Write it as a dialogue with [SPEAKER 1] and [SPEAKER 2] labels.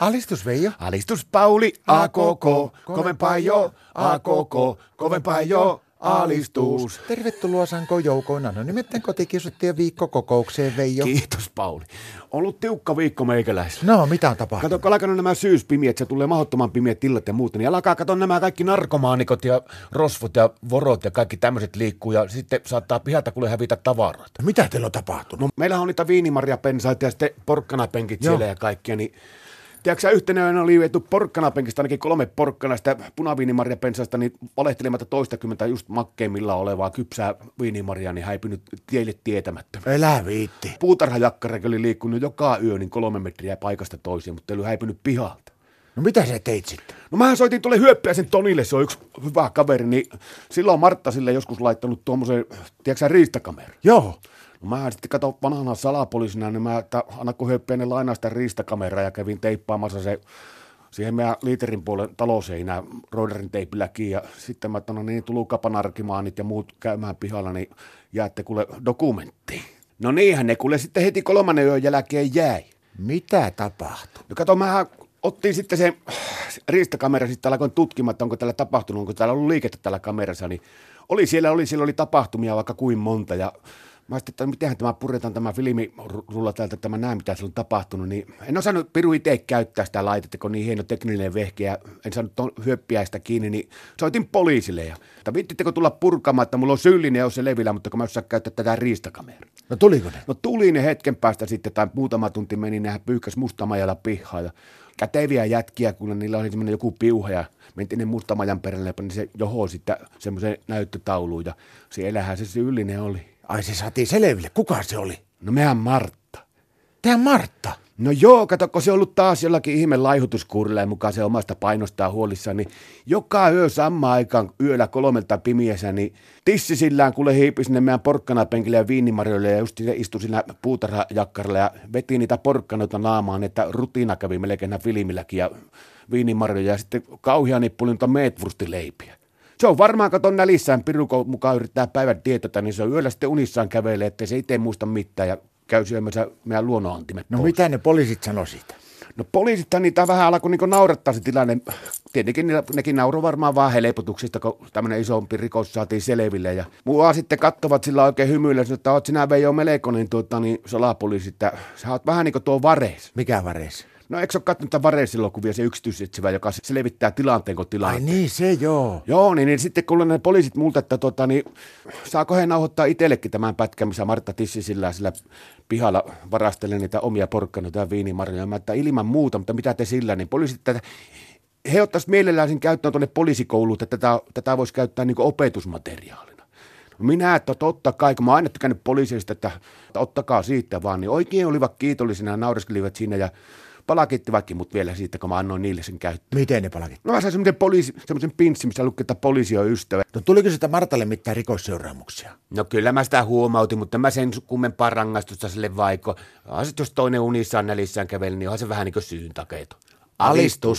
[SPEAKER 1] Alistus Veijo.
[SPEAKER 2] Alistus Pauli, AKK, kovempaa jo, AKK, kovempaa jo, alistus.
[SPEAKER 1] Tervetuloa Sanko joukoina. No nimittäin kotikiusattiin viikkokokoukseen Veijo.
[SPEAKER 2] Kiitos Pauli. Ollut tiukka viikko meikäläis.
[SPEAKER 1] No, mitä on tapahtunut?
[SPEAKER 2] Kato, kun alkanut nämä syyspimiet, se tulee mahdottoman pimiet illat ja muuta, niin alkaa kato nämä kaikki narkomaanikot ja rosvot ja vorot ja kaikki tämmöiset liikkuu ja sitten saattaa pihalta kuule hävitä tavaroita.
[SPEAKER 1] No, mitä teillä on tapahtunut?
[SPEAKER 2] No, meillähän on niitä viinimarjapensaita ja sitten porkkanapenkit
[SPEAKER 1] Joo.
[SPEAKER 2] siellä ja kaikkia, niin Tiedätkö yhtenä oli viety porkkanapenkistä ainakin kolme porkkana sitä punaviinimarjapensaista, niin valehtelematta toistakymmentä just makkeimmilla olevaa kypsää viinimarjaa, niin häipynyt tielle tietämättä.
[SPEAKER 1] Elä viitti.
[SPEAKER 2] Puutarhajakkarakin oli liikkunut joka yö niin kolme metriä paikasta toiseen, mutta ei ollut häipynyt pihalta.
[SPEAKER 1] No mitä sä teit sitten?
[SPEAKER 2] No mähän soitin tuolle hyöppiäisen Tonille, se on yksi hyvä kaveri, niin silloin Martta sille joskus laittanut tuommoisen, tiedätkö sä, riistakameran.
[SPEAKER 1] Joo.
[SPEAKER 2] No mä sitten kato vanhana salapoliisina, niin mä, että anna kun höppiäinen lainaa sitä riistakameraa ja kävin teippaamassa se siihen meidän liiterin puolen taloseinään roiderin teipillä kiinni. Ja sitten mä, että no niin, tulukapanarkimaanit ja muut käymään pihalla, niin jäätte kuule dokumenttiin. No niinhän ne kuule sitten heti kolmannen yön jälkeen jäi.
[SPEAKER 1] Mitä tapahtui?
[SPEAKER 2] No kato, mä ottiin sitten se riistakamera, sitten alkoin tutkimaan, että onko täällä tapahtunut, onko täällä ollut liikettä täällä kamerassa, niin oli siellä, oli, siellä oli tapahtumia vaikka kuin monta, ja mä sitten, että mitenhän tämä puretaan tämä filmirulla täältä, että mä näen, mitä siellä on tapahtunut, niin en osannut Piru itse käyttää sitä laitetta, kun on niin hieno tekninen vehke, ja en saanut ton hyöppiäistä kiinni, niin soitin poliisille, ja että viittittekö tulla purkamaan, että mulla on syyllinen, jos se levillä, mutta kun mä en osaa käyttää tätä riistakameraa.
[SPEAKER 1] No tuliko ne?
[SPEAKER 2] No tuli ne hetken päästä sitten, tai muutama tunti meni, nehän pyyhkäs mustamajalla pihaa ja käteviä jätkiä, kun niillä oli semmoinen joku piuha ja mentiin ne mustamajan perälle ja pani se johon sitten semmoiseen näyttötauluun ja siellähän se syyllinen oli.
[SPEAKER 1] Ai se saatiin selville. Kuka se oli?
[SPEAKER 2] No mehän Martta.
[SPEAKER 1] Tää Martta.
[SPEAKER 2] No joo, kato, kun se on ollut taas jollakin ihme laihutuskuurilla ja mukaan se omasta painostaa huolissaan, niin joka yö samaan aikaan yöllä kolmelta pimiässä, niin tissisillään kuule hiipi sinne meidän porkkanapenkille ja viinimarjoille ja just se istui siinä puutarhajakkarilla ja veti niitä porkkanoita naamaan, että rutiina kävi melkein filmilläkin ja viinimarjoja ja sitten kauhea nippuli noita meetwurstileipiä. Se on varmaan, katon nälissään Piruko mukaan yrittää päivän tietota, niin se on yöllä sitten unissaan kävelee, ettei se itse muista mitään ja käy syömässä meidän luonnonantimet
[SPEAKER 1] No
[SPEAKER 2] pois.
[SPEAKER 1] mitä ne poliisit sanoi siitä?
[SPEAKER 2] No poliisithan niitä vähän alkoi niin naurattaa se tilanne. Tietenkin niillä- nekin nauroi varmaan vaan helpotuksista, kun tämmöinen isompi rikos saatiin selville. Ja mua sitten kattovat sillä oikein hymyillä, että oot sinä Veijo Melekonen tuota, niin salapoliisi, että sä oot vähän niin kuin tuo varees.
[SPEAKER 1] Mikä varees?
[SPEAKER 2] No eikö ole katsonut tätä vareesilokuvia, se yksityisetsivä, joka selvittää tilanteen kuin
[SPEAKER 1] Ai
[SPEAKER 2] tilanteen?
[SPEAKER 1] niin, se joo.
[SPEAKER 2] Joo, niin, niin sitten kun ne poliisit multa, että tota, niin, saako he nauhoittaa itsellekin tämän pätkän, missä Martta Tissisillä sillä pihalla varastelee niitä omia porkkanoita ja viinimarjoja. Mä että ilman muuta, mutta mitä te sillä, niin poliisit tätä, he ottaisivat mielellään sen käyttöön tuonne poliisikouluun, että tätä, tätä voisi käyttää niin opetusmateriaalina. Minä, että totta kai, kun mä aina tykännyt poliisista, että, että ottakaa siitä vaan, niin oikein olivat kiitollisina ja naureskelivat siinä ja palakittivatkin mut vielä siitä, kun mä annoin niille sen käyttöön.
[SPEAKER 1] Miten ne palakit?
[SPEAKER 2] No mä sain semmoisen, poliisi, semmoisen pinssin, missä lukee, että poliisi on ystävä.
[SPEAKER 1] No tuliko sitä Martalle mitään rikosseuraamuksia?
[SPEAKER 2] No kyllä mä sitä huomautin, mutta mä sen kummempaa rangaistusta sille vaiko. Ja sit jos toinen unissaan nälissään käveli, niin onhan se vähän niin kuin syyn takeeto.
[SPEAKER 1] Alistus.